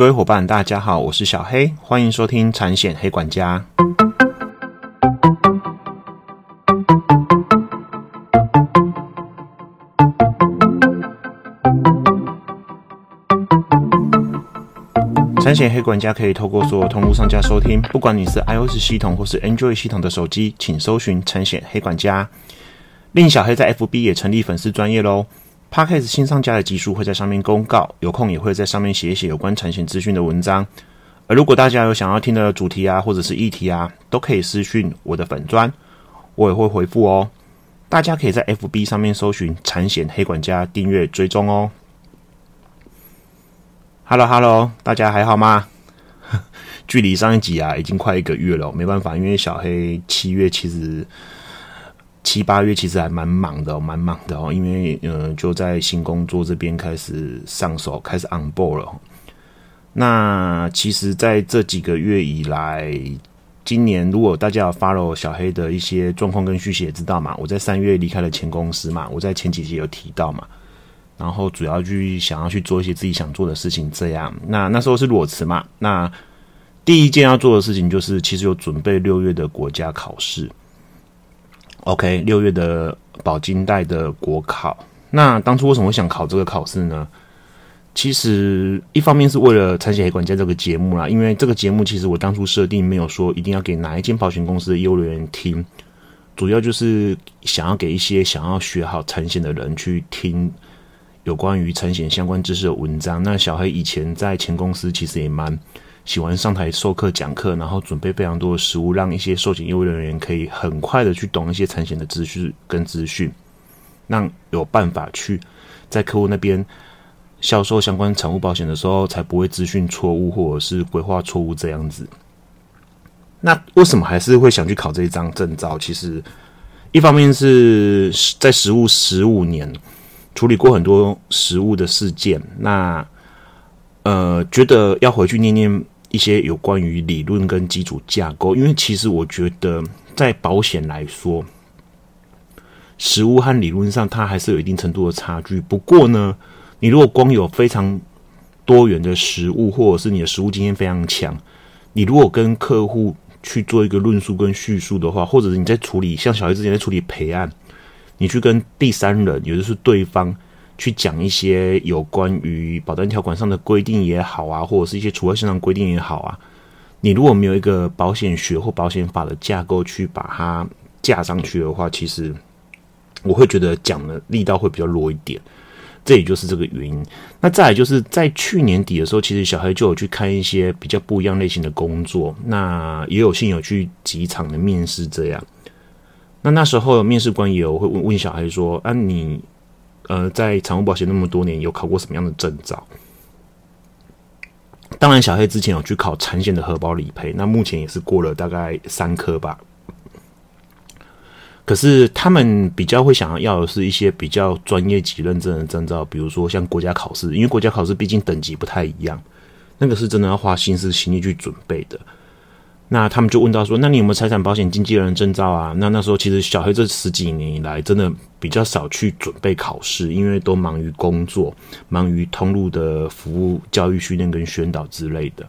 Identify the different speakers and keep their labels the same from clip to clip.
Speaker 1: 各位伙伴，大家好，我是小黑，欢迎收听产险黑管家。产险黑管家可以透过所有通路上架收听，不管你是 iOS 系统或是 Android 系统的手机，请搜寻产险黑管家。令小黑在 FB 也成立粉丝专业喽。Podcast 新上架的集数会在上面公告，有空也会在上面写一写有关产险资讯的文章。而如果大家有想要听的主题啊，或者是议题啊，都可以私讯我的粉砖，我也会回复哦。大家可以在 FB 上面搜寻“产险黑管家”订阅追踪哦。Hello Hello，大家还好吗？距离上一集啊，已经快一个月了，没办法，因为小黑七月其实。七八月其实还蛮忙的，蛮忙的哦，因为呃就在新工作这边开始上手，开始 on board 了。那其实在这几个月以来，今年如果大家有 follow 小黑的一些状况跟续写，知道嘛？我在三月离开了前公司嘛，我在前几集有提到嘛，然后主要去想要去做一些自己想做的事情，这样。那那时候是裸辞嘛，那第一件要做的事情就是，其实有准备六月的国家考试。OK，六月的保金贷的国考，那当初为什么会想考这个考试呢？其实一方面是为了产险黑管家这个节目啦，因为这个节目其实我当初设定没有说一定要给哪一间保险公司的业务人员听，主要就是想要给一些想要学好产险的人去听有关于产险相关知识的文章。那小黑以前在前公司其实也蛮。喜欢上台授课讲课，然后准备非常多的食物，让一些寿险业务人员可以很快的去懂一些产险的资讯跟资讯，让有办法去在客户那边销售相关产物保险的时候，才不会资讯错误或者是规划错误这样子。那为什么还是会想去考这一张证照？其实一方面是在实务十五年处理过很多实务的事件，那。呃，觉得要回去念念一些有关于理论跟基础架构，因为其实我觉得在保险来说，实物和理论上它还是有一定程度的差距。不过呢，你如果光有非常多元的实物，或者是你的实物经验非常强，你如果跟客户去做一个论述跟叙述的话，或者是你在处理像小孩之前在处理陪案，你去跟第三人，也就是对方。去讲一些有关于保单条款上的规定也好啊，或者是一些除外现象规定也好啊，你如果没有一个保险学或保险法的架构去把它架上去的话，其实我会觉得讲的力道会比较弱一点。这也就是这个原因。那再来就是在去年底的时候，其实小黑就有去看一些比较不一样类型的工作，那也有幸有去几场的面试这样。那那时候面试官也有会问问小孩说：“啊，你？”呃，在产物保险那么多年，有考过什么样的证照？当然，小黑之前有去考产险的核保理赔，那目前也是过了大概三科吧。可是他们比较会想要要的是一些比较专业级认证的证照，比如说像国家考试，因为国家考试毕竟等级不太一样，那个是真的要花心思心力去准备的。那他们就问到说：“那你有没有财产保险经纪人证照啊？”那那时候其实小黑这十几年以来，真的比较少去准备考试，因为都忙于工作，忙于通路的服务、教育训练跟宣导之类的。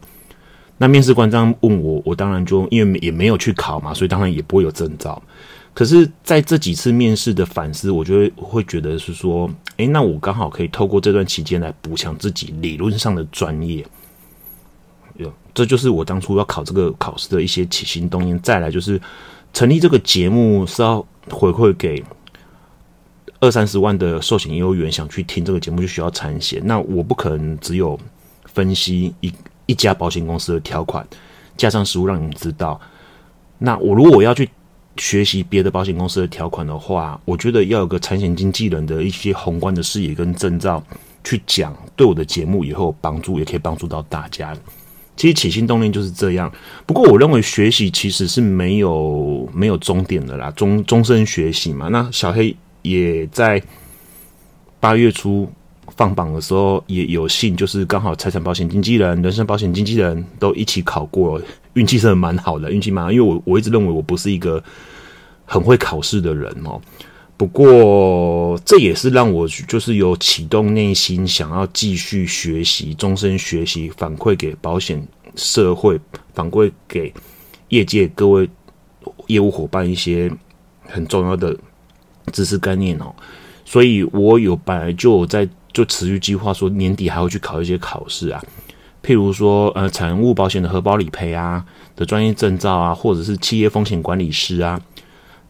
Speaker 1: 那面试官这样问我，我当然就因为也没有去考嘛，所以当然也不会有证照。可是在这几次面试的反思，我就会会觉得是说：“诶，那我刚好可以透过这段期间来补强自己理论上的专业。”这就是我当初要考这个考试的一些起心动念。再来就是成立这个节目是要回馈给二三十万的寿险业务员，想去听这个节目就需要产险。那我不可能只有分析一一家保险公司的条款，加上实物让你们知道。那我如果我要去学习别的保险公司的条款的话，我觉得要有个产险经纪人的一些宏观的视野跟证照去讲，对我的节目以后有帮助，也可以帮助到大家。其实起心动念就是这样，不过我认为学习其实是没有没有终点的啦，终终身学习嘛。那小黑也在八月初放榜的时候也有幸，就是刚好财产保险经纪人、人身保险经纪人都一起考过，运气是蛮好的，运气蛮好。因为我我一直认为我不是一个很会考试的人哦。不过这也是让我就是有启动内心想要继续学习、终身学习，反馈给保险社会，反馈给业界各位业务伙伴一些很重要的知识概念哦。所以我有本来就有在就持续计划说年底还会去考一些考试啊，譬如说呃产物保险的核保理赔啊的专业证照啊，或者是企业风险管理师啊。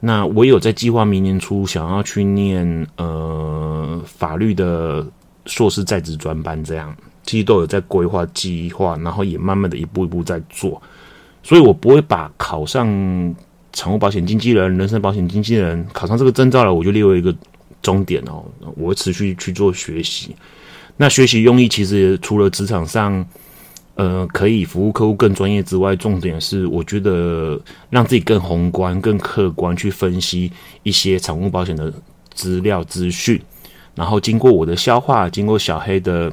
Speaker 1: 那我有在计划明年初想要去念呃法律的硕士在职专班，这样其实都有在规划计划，然后也慢慢的一步一步在做，所以我不会把考上产物保险经纪人、人身保险经纪人考上这个证照了，我就列为一个终点哦。我会持续去做学习，那学习用意其实除了职场上。呃，可以服务客户更专业之外，重点是我觉得让自己更宏观、更客观去分析一些产物保险的资料资讯，然后经过我的消化，经过小黑的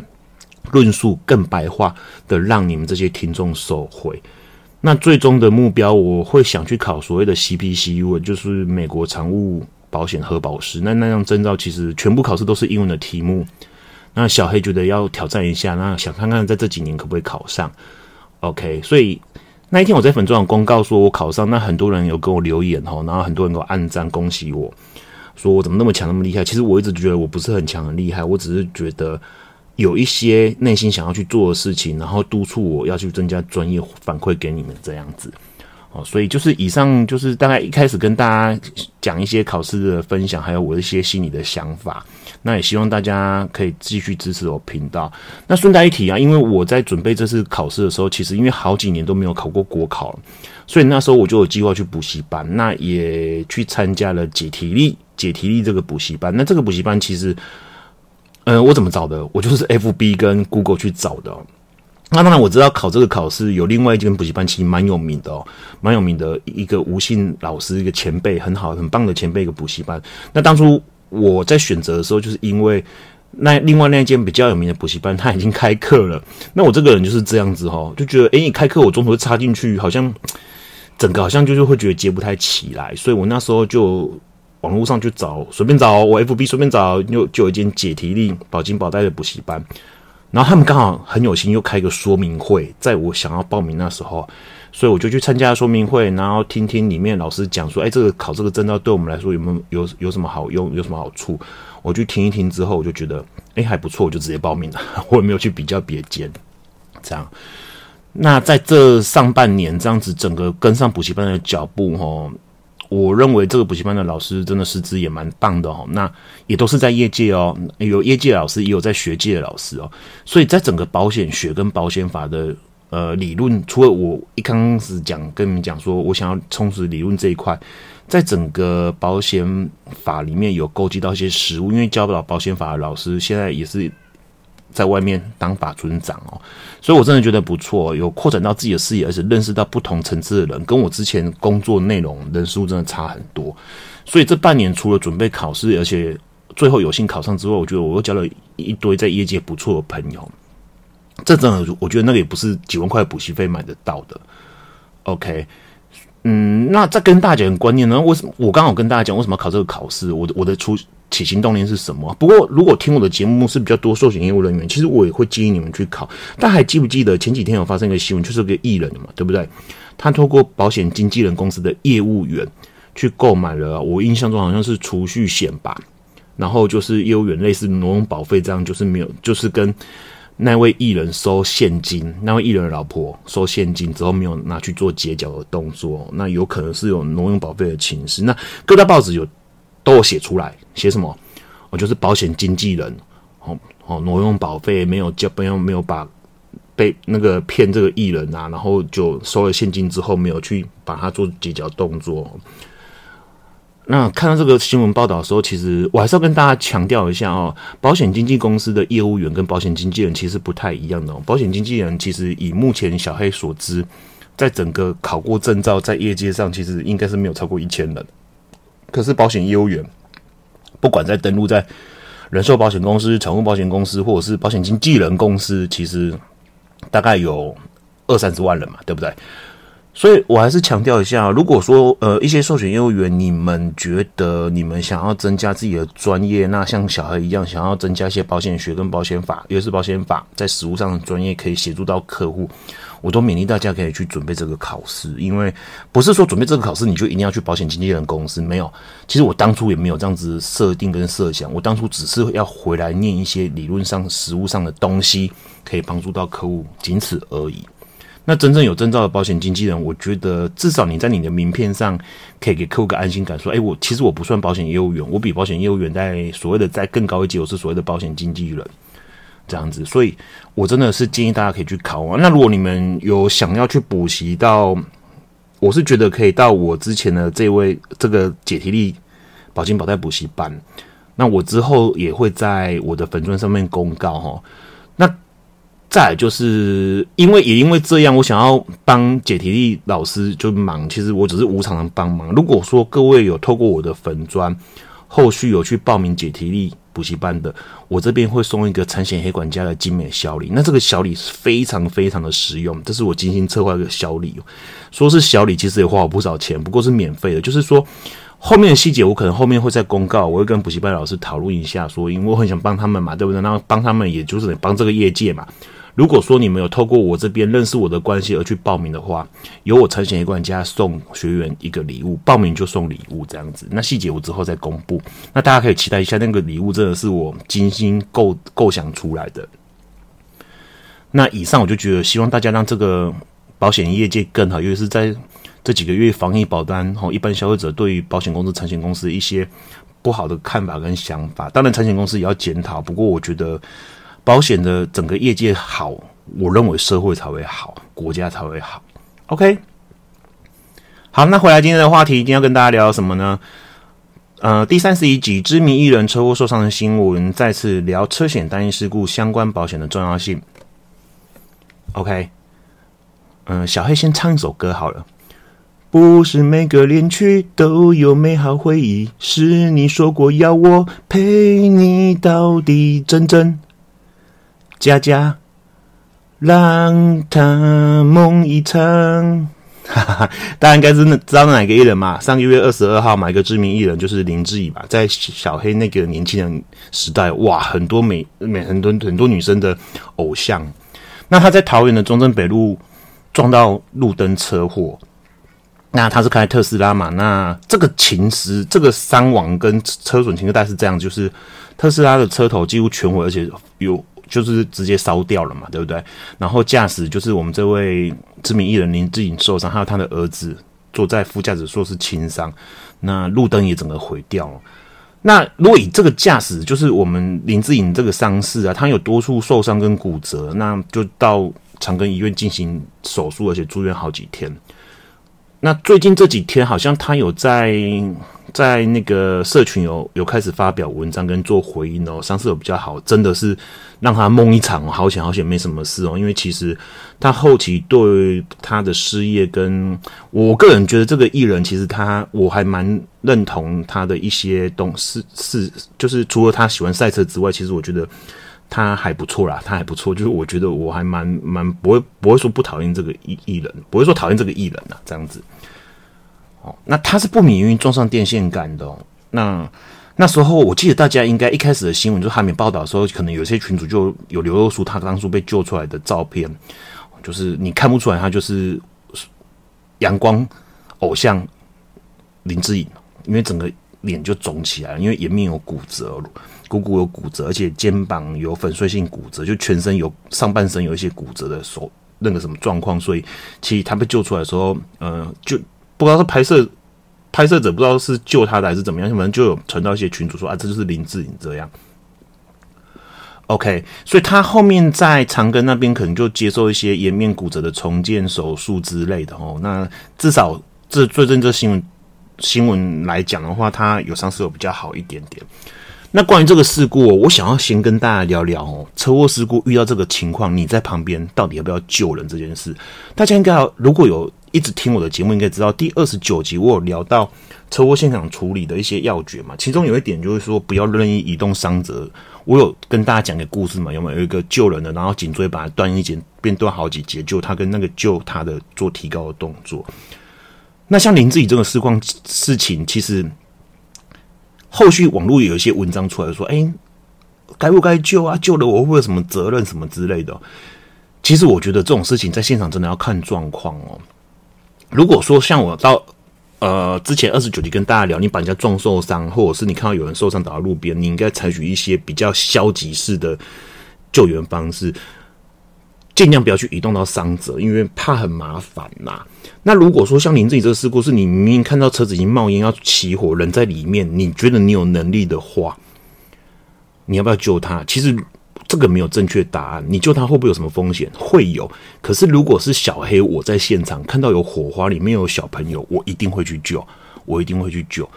Speaker 1: 论述，更白话的让你们这些听众受惠。那最终的目标，我会想去考所谓的 CPCU，就是美国产物保险核保师。那那张证照其实全部考试都是英文的题目。那小黑觉得要挑战一下，那想看看在这几年可不可以考上？OK，所以那一天我在粉钻公告说我考上，那很多人有跟我留言哦，然后很多人给我按赞恭喜我，说我怎么那么强那么厉害？其实我一直觉得我不是很强很厉害，我只是觉得有一些内心想要去做的事情，然后督促我要去增加专业反馈给你们这样子。哦，所以就是以上就是大概一开始跟大家讲一些考试的分享，还有我一些心里的想法。那也希望大家可以继续支持我频道。那顺带一提啊，因为我在准备这次考试的时候，其实因为好几年都没有考过国考所以那时候我就有计划去补习班，那也去参加了解题力解题力这个补习班。那这个补习班其实，嗯，我怎么找的？我就是 F B 跟 Google 去找的。那当然我知道考这个考试有另外一间补习班，其实蛮有名的哦，蛮有名的一个吴姓老师，一个前辈，很好很棒的前辈一个补习班。那当初我在选择的时候，就是因为那另外那一间比较有名的补习班他已经开课了。那我这个人就是这样子哈，就觉得诶，你开课我中途插进去，好像整个好像就是会觉得接不太起来，所以我那时候就网络上去找，随便找我 FB 随便找，又就有一间解题力保金保代的补习班。然后他们刚好很有心，又开个说明会，在我想要报名那时候，所以我就去参加说明会，然后听听里面老师讲说，哎，这个考这个证照对我们来说有没有有有什么好用，有什么好处？我去听一听之后，我就觉得，哎，还不错，我就直接报名了，我也没有去比较别间，这样。那在这上半年这样子，整个跟上补习班的脚步，吼。我认为这个补习班的老师真的师资也蛮棒的哦，那也都是在业界哦，有业界老师，也有在学界的老师哦，所以在整个保险学跟保险法的呃理论，除了我一开始讲跟你们讲说我想要充实理论这一块，在整个保险法里面有勾稽到一些实务，因为教不了保险法的老师现在也是。在外面当法尊长哦，所以我真的觉得不错，有扩展到自己的视野，而且认识到不同层次的人，跟我之前工作内容人数真的差很多。所以这半年除了准备考试，而且最后有幸考上之外，我觉得我又交了一堆在业界不错的朋友。这真的，我觉得那个也不是几万块补习费买得到的。OK，嗯，那再跟大家讲观念呢？为什么我刚好跟大家讲为什么要考这个考试？我的我的出。起心动念是什么？不过，如果听我的节目是比较多寿险业务人员，其实我也会建议你们去考。但还记不记得前几天有发生一个新闻，就是个艺人嘛，对不对？他透过保险经纪人公司的业务员去购买了，我印象中好像是储蓄险吧。然后就是业务员类似挪用保费这样，就是没有，就是跟那位艺人收现金，那位艺人的老婆收现金之后没有拿去做结缴的动作，那有可能是有挪用保费的情势。那各大报纸有。都有写出来，写什么？我就是保险经纪人，哦哦，挪用保费没有交，没有没有把被那个骗这个艺人啊，然后就收了现金之后，没有去把它做结缴动作。那看到这个新闻报道的时候，其实我还是要跟大家强调一下哦，保险经纪公司的业务员跟保险经纪人其实不太一样的。哦保险经纪人其实以目前小黑所知，在整个考过证照，在业界上其实应该是没有超过一千人。可是保险业务员，不管在登录在人寿保险公司、宠物保险公司，或者是保险经纪人公司，其实大概有二三十万人嘛，对不对？所以我还是强调一下，如果说呃一些授权业务员，你们觉得你们想要增加自己的专业，那像小孩一样想要增加一些保险学跟保险法，尤其是保险法在实务上的专业，可以协助到客户，我都勉励大家可以去准备这个考试。因为不是说准备这个考试你就一定要去保险经纪人公司，没有。其实我当初也没有这样子设定跟设想，我当初只是要回来念一些理论上、实务上的东西，可以帮助到客户，仅此而已。那真正有证照的保险经纪人，我觉得至少你在你的名片上可以给客户个安心感，说：哎，我其实我不算保险业务员，我比保险业务员在所谓的在更高一级，我是所谓的保险经纪人，这样子。所以我真的是建议大家可以去考啊。那如果你们有想要去补习到，我是觉得可以到我之前的这位这个解题力保金保贷补习班，那我之后也会在我的粉钻上面公告哈。再就是因为也因为这样，我想要帮解题力老师就忙，其实我只是无偿的帮忙。如果说各位有透过我的粉砖，后续有去报名解题力补习班的，我这边会送一个产险黑管家的精美小礼。那这个小礼是非常非常的实用，这是我精心策划一个小礼，说是小礼，其实也花了不少钱，不过是免费的。就是说后面的细节，我可能后面会再公告，我会跟补习班老师讨论一下，说因为我很想帮他们嘛，对不对？那帮他们，也就是帮这个业界嘛。如果说你们有透过我这边认识我的关系而去报名的话，由我产险一管家送学员一个礼物，报名就送礼物这样子。那细节我之后再公布，那大家可以期待一下，那个礼物真的是我精心构构想出来的。那以上我就觉得，希望大家让这个保险业界更好，尤其是在这几个月防疫保单，吼，一般消费者对于保险公司、产险公司一些不好的看法跟想法，当然产险公司也要检讨。不过我觉得。保险的整个业界好，我认为社会才会好，国家才会好。OK，好，那回来今天的话题，今天要跟大家聊什么呢？呃，第三十一集，知名艺人车祸受伤的新闻，再次聊车险单一事故相关保险的重要性。OK，嗯，小黑先唱一首歌好了。不是每个恋曲都有美好回忆，是你说过要我陪你到底，真真。佳佳，让他梦一场。哈哈，大家应该真的知道哪个艺人嘛？上个月二十二号，买一个知名艺人就是林志颖吧，在小黑那个年轻人时代，哇，很多美美很多很多女生的偶像。那他在桃园的中正北路撞到路灯车祸，那他是开特斯拉嘛？那这个情实，这个伤亡跟车损情况大概是这样，就是特斯拉的车头几乎全毁，而且有。就是直接烧掉了嘛，对不对？然后驾驶就是我们这位知名艺人林志颖受伤，还有他的儿子坐在副驾驶座是轻伤，那路灯也整个毁掉了。那如果以这个驾驶，就是我们林志颖这个伤势啊，他有多处受伤跟骨折，那就到长庚医院进行手术，而且住院好几天。那最近这几天，好像他有在。在那个社群有有开始发表文章跟做回应哦，伤势有比较好，真的是让他梦一场，好险好险没什么事哦。因为其实他后期对他的事业，跟我个人觉得这个艺人其实他我还蛮认同他的一些东西，是就是除了他喜欢赛车之外，其实我觉得他还不错啦，他还不错。就是我觉得我还蛮蛮不会不会说不讨厌这个艺艺人，不会说讨厌这个艺人呐，这样子。那他是不免于撞上电线杆的。哦那那时候，我记得大家应该一开始的新闻就还没报道的时候，可能有些群主就有流露出他当初被救出来的照片，就是你看不出来他就是阳光偶像林志颖，因为整个脸就肿起来了，因为颜面有骨折，股骨有骨折，而且肩膀有粉碎性骨折，就全身有上半身有一些骨折的手那个什么状况，所以其实他被救出来的时候，呃，就。不知道是拍摄拍摄者不知道是救他的还是怎么样，反正就有传到一些群主说啊，这就是林志颖这样。OK，所以他后面在长庚那边可能就接受一些颜面骨折的重建手术之类的哦。那至少这最近这新闻新闻来讲的话，他有伤势有比较好一点点。那关于这个事故，我想要先跟大家聊聊哦，车祸事故遇到这个情况，你在旁边到底要不要救人这件事？大家应该如果有一直听我的节目，应该知道第二十九集我有聊到车祸现场处理的一些要诀嘛，其中有一点就是说不要任意移动伤者。我有跟大家讲个故事嘛，有没有有一个救人的，然后颈椎把它断一截，变断好几节，就他跟那个救他的做提高的动作。那像林志己这个事况事情，其实。后续网络有一些文章出来说：“哎，该不该救啊？救了我会不会什么责任什么之类的？”其实我觉得这种事情在现场真的要看状况哦。如果说像我到呃之前二十九集跟大家聊，你把人家撞受伤，或者是你看到有人受伤倒在路边，你应该采取一些比较消极式的救援方式。尽量不要去移动到伤者，因为怕很麻烦呐。那如果说像您自己这个事故，是你明明看到车子已经冒烟要起火，人在里面，你觉得你有能力的话，你要不要救他？其实这个没有正确答案。你救他会不会有什么风险？会有。可是如果是小黑，我在现场看到有火花，里面有小朋友，我一定会去救，我一定会去救。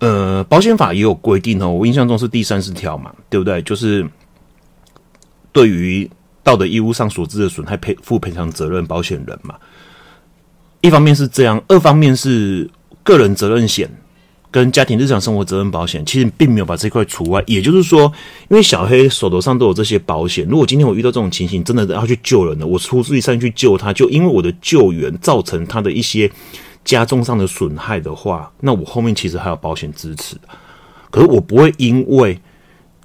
Speaker 1: 呃，保险法也有规定哦，我印象中是第三十条嘛，对不对？就是对于。道德义务上所致的损害赔负赔偿责任保险人嘛，一方面是这样，二方面是个人责任险跟家庭日常生活责任保险，其实并没有把这块除外。也就是说，因为小黑手头上都有这些保险，如果今天我遇到这种情形，真的要去救人了，我出自己上去救他，就因为我的救援造成他的一些加重上的损害的话，那我后面其实还有保险支持。可是我不会因为。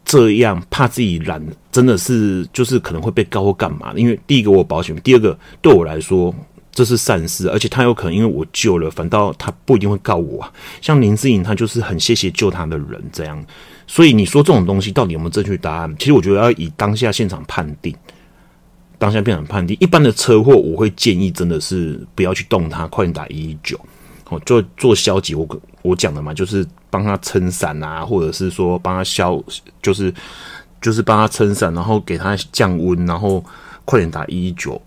Speaker 1: 这样怕自己懒，真的是就是可能会被告或干嘛？因为第一个我保险，第二个对我来说这是善事，而且他有可能因为我救了，反倒他不一定会告我。像林志颖，他就是很谢谢救他的人这样。所以你说这种东西到底有没有正确答案？其实我觉得要以当下现场判定，当下现场判定。一般的车祸，我会建议真的是不要去动它，快点打一一九。哦，做做消极，我我讲的嘛，就是帮他撑伞啊，或者是说帮他消，就是就是帮他撑伞，然后给他降温，然后快点打一一九。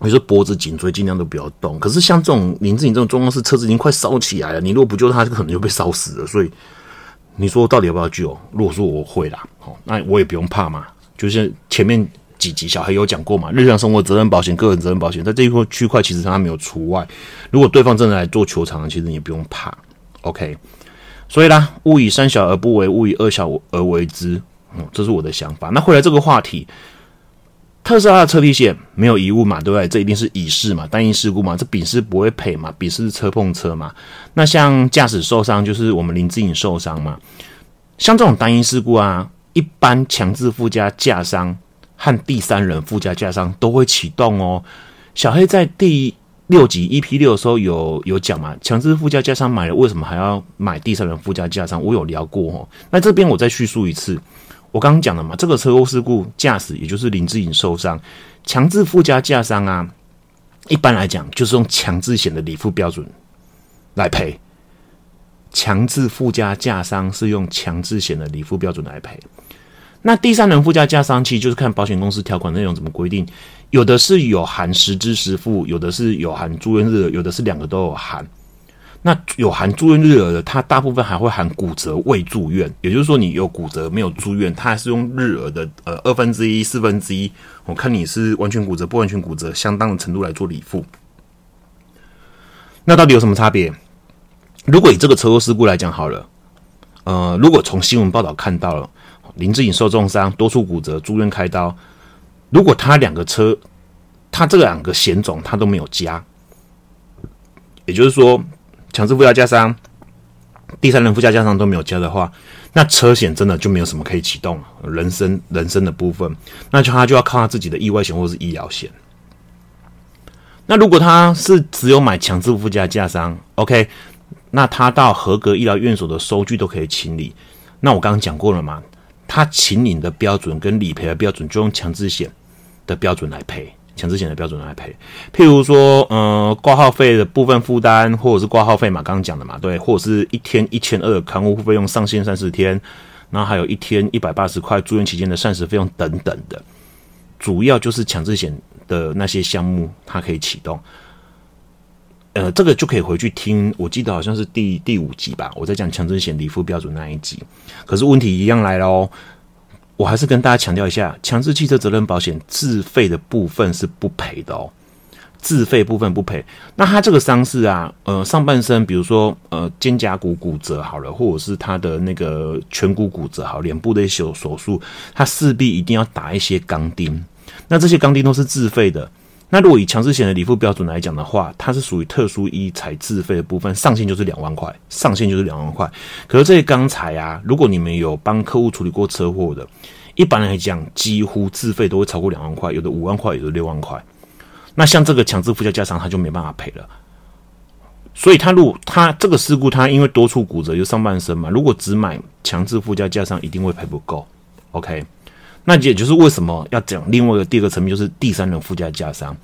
Speaker 1: 你说脖子、颈椎尽量都不要动。可是像这种林志颖这种状况，是车子已经快烧起来了，你如果不救他，可能就被烧死了。所以你说到底要不要救？如果说我会啦，哦，那我也不用怕嘛，就是前面。几集小黑有讲过嘛？日常生活责任保险、个人责任保险，在这一块区块其实他没有除外。如果对方真的来做球场，其实你也不用怕。OK，所以啦，勿以三小而不为，勿以二小而为之。嗯，这是我的想法。那回来这个话题，特斯拉的车体险没有遗物嘛？对不对？这一定是乙事嘛？单一事故嘛？这丙事不会赔嘛？丙是车碰车嘛？那像驾驶受伤，就是我们林志颖受伤嘛？像这种单一事故啊，一般强制附加驾伤。和第三人附加价伤都会启动哦。小黑在第六级 EP 六的时候有有讲嘛，强制附加价商买了，为什么还要买第三人附加价商？我有聊过哦。那这边我再叙述一次，我刚刚讲了嘛，这个车祸事故驾驶也就是林志颖受伤，强制附加价商啊，一般来讲就是用强制险的理付标准来赔。强制附加价商是用强制险的理付标准来赔。那第三人附加价商，其实就是看保险公司条款内容怎么规定，有的是有含十支实付，有的是有含住院日额，有的是两个都有含。那有含住院日额的，它大部分还会含骨折未住院，也就是说你有骨折没有住院，它还是用日额的呃二分之一、四分之一，我看你是完全骨折不完全骨折，相当的程度来做理付。那到底有什么差别？如果以这个车祸事故来讲好了，呃，如果从新闻报道看到了。林志颖受重伤，多处骨折，住院开刀。如果他两个车，他这两个险种他都没有加，也就是说，强制附加加伤、第三人附加加伤都没有加的话，那车险真的就没有什么可以启动了人身人身的部分，那就他就要靠他自己的意外险或是医疗险。那如果他是只有买强制附加加伤，OK，那他到合格医疗院所的收据都可以清理。那我刚刚讲过了嘛？他请领的标准跟理赔的标准，就用强制险的标准来赔，强制险的标准来赔。譬如说，呃，挂号费的部分负担，或者是挂号费嘛，刚刚讲的嘛，对，或者是一天一千二看护费用上限三十天，然后还有一天一百八十块住院期间的膳食费用等等的，主要就是强制险的那些项目，它可以启动。呃，这个就可以回去听，我记得好像是第第五集吧，我在讲强制险理付标准那一集。可是问题一样来了哦，我还是跟大家强调一下，强制汽车责任保险自费的部分是不赔的哦。自费部分不赔，那他这个伤势啊，呃，上半身比如说呃肩胛骨骨折好了，或者是他的那个颧骨骨折好，脸部的一些手术，他势必一定要打一些钢钉。那这些钢钉都是自费的。那如果以强制险的理付标准来讲的话，它是属于特殊医材自费的部分，上限就是两万块，上限就是两万块。可是这些钢材啊，如果你们有帮客户处理过车祸的，一般来讲，几乎自费都会超过两万块，有的五万块，有的六万块。那像这个强制附加加伤，他就没办法赔了。所以他如果他这个事故，他因为多处骨折，就上半身嘛，如果只买强制附加加伤，一定会赔不够。OK，那也就是为什么要讲另外一个第二个层面，就是第三人附加价伤。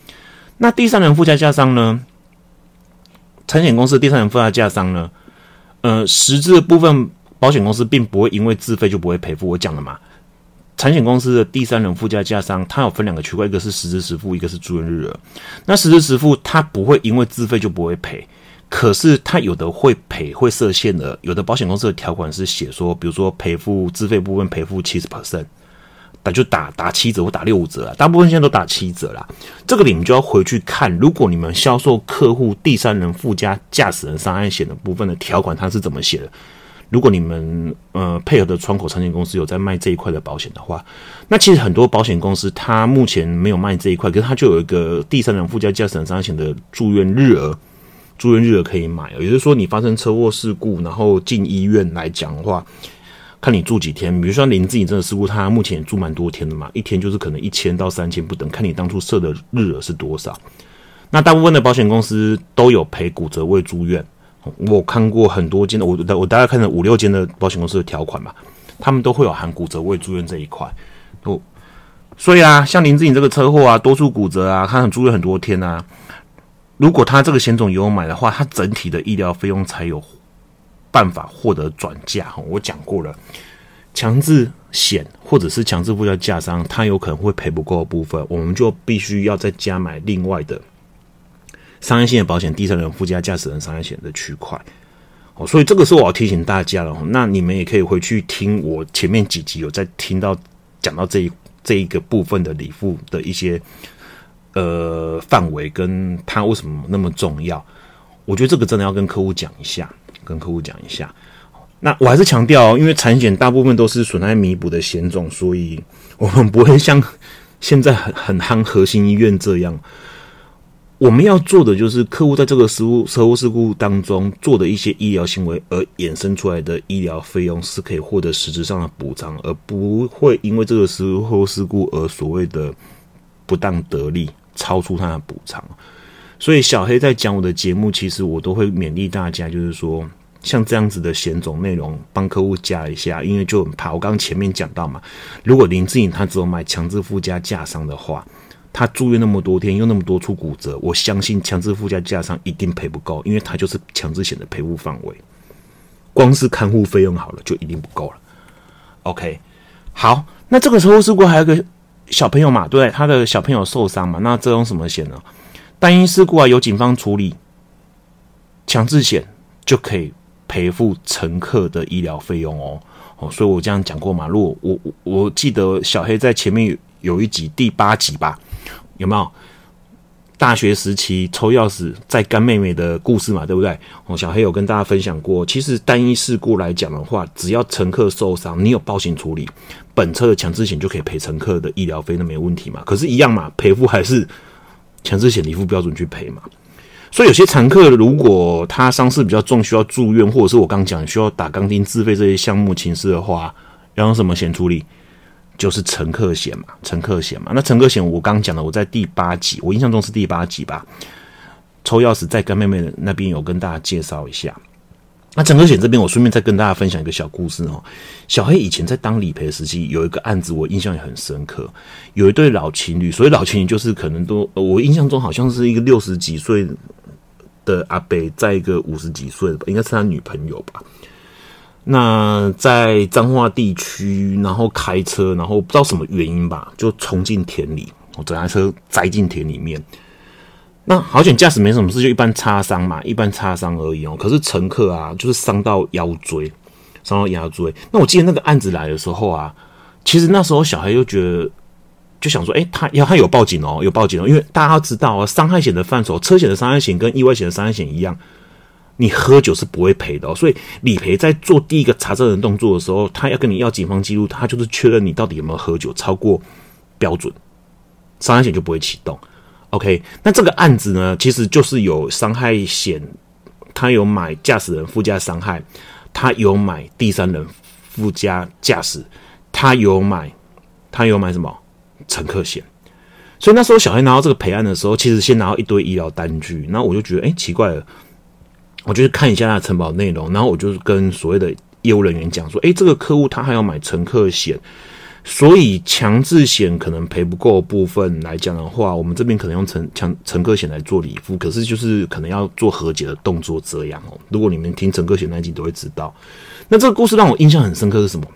Speaker 1: 那第三人附加价伤呢？产险公司第三人附加价伤呢？呃，实质的部分，保险公司并不会因为自费就不会赔付。我讲了嘛。产险公司的第三人附加价商，它有分两个区块，一个是实质实付，一个是住院日额。那实质实付，它不会因为自费就不会赔，可是它有的会赔，会设限的。有的保险公司的条款是写说，比如说赔付自费部分赔付七十 percent，那就打打七折或打六五折啊，大部分现在都打七折啦。这个你们就要回去看，如果你们销售客户第三人附加驾驶人伤害险的部分的条款，它是怎么写的？如果你们呃配合的窗口产险公司有在卖这一块的保险的话，那其实很多保险公司它目前没有卖这一块，可是它就有一个第三人附加驾驶人伤害险的住院日额，住院日额可以买。也就是说，你发生车祸事故，然后进医院来讲的话，看你住几天。比如说林志颖这个事故，他目前也住蛮多天的嘛，一天就是可能一千到三千不等，看你当初设的日额是多少。那大部分的保险公司都有赔骨折未住院。我看过很多间的，我我大概看了五六间的保险公司的条款吧，他们都会有含骨折未住院这一块。哦，所以啊，像林志颖这个车祸啊，多处骨折啊，他很住院很多天啊。如果他这个险种有买的话，他整体的医疗费用才有办法获得转嫁。我讲过了，强制险或者是强制附加价商，他有可能会赔不够的部分，我们就必须要再加买另外的。商业性的保险，第三人附加驾驶人商业险的区块，哦，所以这个是我要提醒大家了。那你们也可以回去听我前面几集有在听到讲到这一这一个部分的理付的一些呃范围，跟它为什么那么重要。我觉得这个真的要跟客户讲一下，跟客户讲一下。那我还是强调，因为产险大部分都是损害弥补的险种，所以我们不会像现在很很夯核心医院这样。我们要做的就是客户在这个事故车祸事故当中做的一些医疗行为，而衍生出来的医疗费用是可以获得实质上的补偿，而不会因为这个事故事故而所谓的不当得利超出他的补偿。所以小黑在讲我的节目，其实我都会勉励大家，就是说像这样子的险种内容，帮客户加一下，因为就很怕。我刚刚前面讲到嘛，如果林志颖他只有买强制附加价商的话。他住院那么多天，又那么多处骨折，我相信强制附加价上一定赔不够，因为他就是强制险的赔付范围，光是看护费用好了就一定不够了。OK，好，那这个车祸事故还有个小朋友嘛，对他的小朋友受伤嘛，那这种什么险呢？单一事故啊，由警方处理，强制险就可以赔付乘客的医疗费用哦。哦，所以我这样讲过嘛，如果我我我记得小黑在前面有一集第八集吧。有没有大学时期抽钥匙在干妹妹的故事嘛？对不对？哦，小黑有跟大家分享过。其实单一事故来讲的话，只要乘客受伤，你有报警处理，本车的强制险就可以赔乘客的医疗费，那没问题嘛。可是，一样嘛，赔付还是强制险理付标准去赔嘛。所以，有些乘客如果他伤势比较重，需要住院，或者是我刚讲需要打钢钉自费这些项目情事的话，要用什么险处理？就是乘客险嘛，乘客险嘛。那乘客险我刚讲的，我在第八集，我印象中是第八集吧。抽钥匙在跟妹妹那边有跟大家介绍一下。那乘客险这边，我顺便再跟大家分享一个小故事哦。小黑以前在当理赔时期，有一个案子我印象也很深刻。有一对老情侣，所谓老情侣就是可能都我印象中好像是一个六十几岁的阿伯，在一个五十几岁的，应该是他女朋友吧。那在彰化地区，然后开车，然后不知道什么原因吧，就冲进田里，我整台车栽进田里面。那好险驾驶没什么事，就一般擦伤嘛，一般擦伤而已哦。可是乘客啊，就是伤到腰椎，伤到腰椎。那我记得那个案子来的时候啊，其实那时候小孩就觉得，就想说，哎，他要他有报警哦，有报警哦，因为大家知道啊，伤害险的范畴，车险的伤害险跟意外险的伤害险一样，你喝酒是不会赔的哦，所以理赔在做第一个查证的动作的时候，他要跟你要警方记录，他就是确认你到底有没有喝酒超过标准，伤害险就不会启动。OK，那这个案子呢，其实就是有伤害险，他有买驾驶人附加伤害，他有买第三人附加驾驶，他有买，他有买什么乘客险？所以那时候小黑拿到这个赔案的时候，其实先拿到一堆医疗单据，然后我就觉得，哎，奇怪了，我就去看一下他的承保内容，然后我就跟所谓的业务人员讲说，哎，这个客户他还要买乘客险。所以强制险可能赔不够部分来讲的话，我们这边可能用乘强乘客险来做理付，可是就是可能要做和解的动作这样哦。如果你们听乘客险那一集都会知道。那这个故事让我印象很深刻是什么？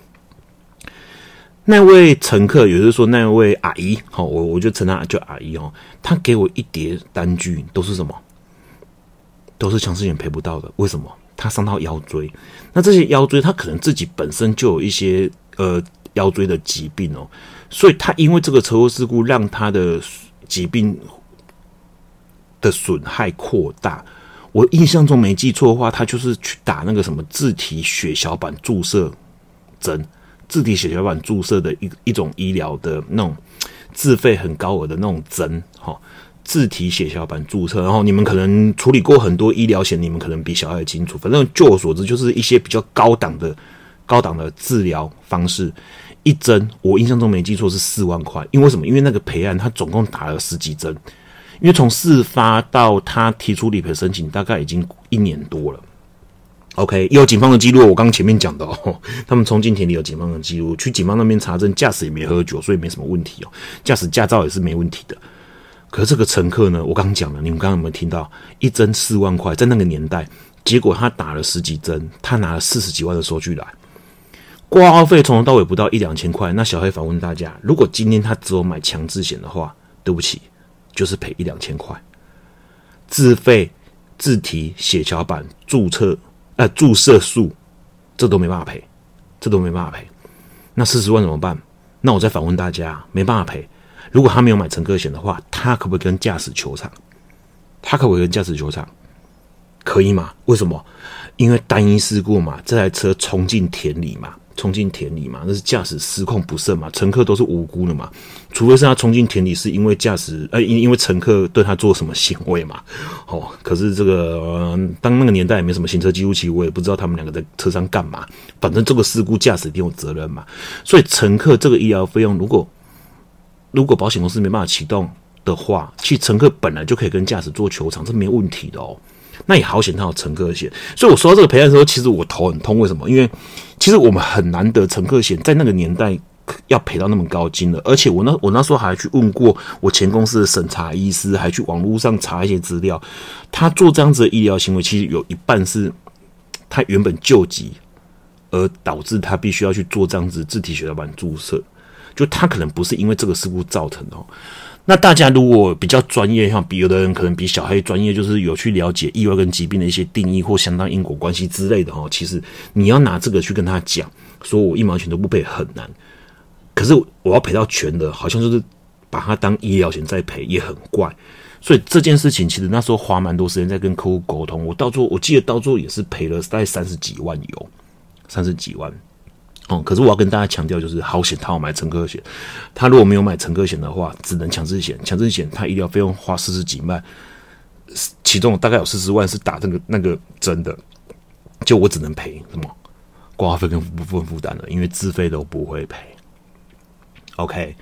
Speaker 1: 那位乘客，也就是说那位阿姨，好，我我就称她叫阿姨哦。她给我一叠单据，都是什么？都是强制险赔不到的。为什么？她伤到腰椎，那这些腰椎她可能自己本身就有一些呃。腰椎的疾病哦，所以他因为这个车祸事故，让他的疾病的损害扩大。我印象中没记错的话，他就是去打那个什么自体血小板注射针，自体血小板注射的一一种医疗的那种自费很高额的那种针，哈，自体血小板注射。然后你们可能处理过很多医疗险，你们可能比小孩清楚。反正就我所知，就是一些比较高档的、高档的治疗方式。一针，我印象中没记错是四万块，因为什么？因为那个赔案他总共打了十几针，因为从事发到他提出理赔申请，大概已经一年多了。OK，有警方的记录，我刚前面讲的哦，他们冲进田里有警方的记录，去警方那边查证，驾驶也没喝酒，所以没什么问题哦，驾驶驾照也是没问题的。可是这个乘客呢，我刚讲了，你们刚刚有没有听到？一针四万块，在那个年代，结果他打了十几针，他拿了四十几万的收据来。挂号费从头到尾不到一两千块，那小黑反问大家：如果今天他只有买强制险的话，对不起，就是赔一两千块。自费、自提血小板注册、呃注射术，这都没办法赔，这都没办法赔。那四十万怎么办？那我再反问大家：没办法赔。如果他没有买乘客险的话，他可不可以跟驾驶球场？他可不可以跟驾驶球场？可以吗？为什么？因为单一事故嘛，这台车冲进田里嘛。冲进田里嘛，那是驾驶失控不慎嘛，乘客都是无辜的嘛，除非是他冲进田里是因为驾驶，呃，因因为乘客对他做什么行为嘛，哦，可是这个当那个年代也没什么行车记录器，我也不知道他们两个在车上干嘛，反正这个事故驾驶一定有责任嘛，所以乘客这个医疗费用，如果如果保险公司没办法启动的话，其实乘客本来就可以跟驾驶做球场，这没问题的哦。那也好险，他有乘客险，所以我说到这个赔案的时候，其实我头很痛。为什么？因为其实我们很难得乘客险在那个年代要赔到那么高金的，而且我那我那时候还去问过我前公司的审查医师，还去网络上查一些资料。他做这样子的医疗行为，其实有一半是他原本救急，而导致他必须要去做这样子自体血小板注射，就他可能不是因为这个事故造成的。那大家如果比较专业，像比有的人可能比小黑专业，就是有去了解意外跟疾病的一些定义或相当因果关系之类的哈。其实你要拿这个去跟他讲，说我一毛钱都不赔很难。可是我要赔到全的，好像就是把它当医疗险在赔，也很怪。所以这件事情其实那时候花蛮多时间在跟客户沟通。我到最后我记得到最后也是赔了大概三十几万有，三十几万。哦，可是我要跟大家强调，就是好险他要买乘客险，他如果没有买乘客险的话，只能强制险。强制险他医疗费用花四十几万，其中大概有四十万是打那个那个针的，就我只能赔什么挂号费跟部分负担的，因为自费都不会赔。OK，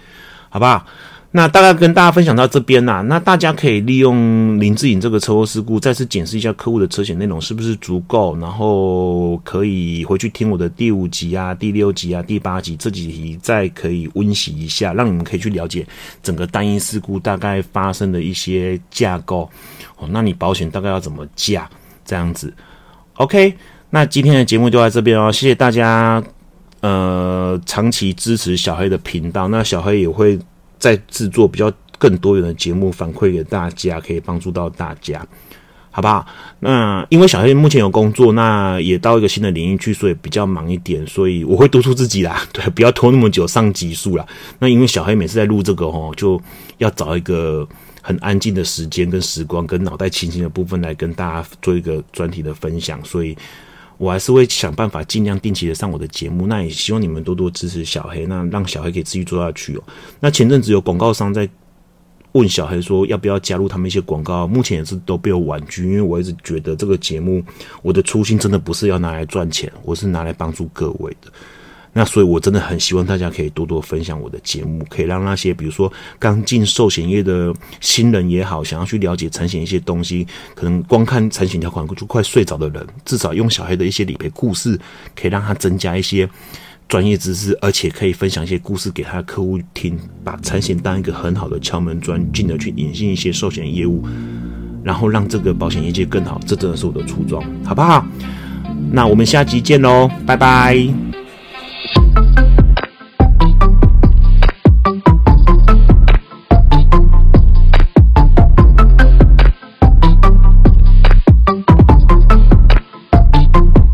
Speaker 1: 好不好？那大概跟大家分享到这边啦，那大家可以利用林志颖这个车祸事故，再次检视一下客户的车险内容是不是足够，然后可以回去听我的第五集啊、第六集啊、第八集这几集，再可以温习一下，让你们可以去了解整个单一事故大概发生的一些架构哦。那你保险大概要怎么架这样子？OK，那今天的节目就在这边哦，谢谢大家，呃，长期支持小黑的频道，那小黑也会。在制作比较更多元的节目反馈给大家，可以帮助到大家，好不好？那因为小黑目前有工作，那也到一个新的领域去，所以比较忙一点，所以我会督促自己啦，对，不要拖那么久上集数啦。那因为小黑每次在录这个哦，就要找一个很安静的时间跟时光，跟脑袋清醒的部分来跟大家做一个专题的分享，所以。我还是会想办法尽量定期的上我的节目，那也希望你们多多支持小黑，那让小黑可以继续做下去哦。那前阵子有广告商在问小黑说要不要加入他们一些广告，目前也是都被我婉拒，因为我一直觉得这个节目我的初心真的不是要拿来赚钱，我是拿来帮助各位的。那所以，我真的很希望大家可以多多分享我的节目，可以让那些比如说刚进寿险业的新人也好，想要去了解产险一些东西，可能光看产险条款就快睡着的人，至少用小黑的一些理赔故事，可以让他增加一些专业知识，而且可以分享一些故事给他的客户听，把产险当一个很好的敲门砖，进而去引进一些寿险业务，然后让这个保险业界更好。这真的是我的初衷，好不好？那我们下集见喽，拜拜。Thank you.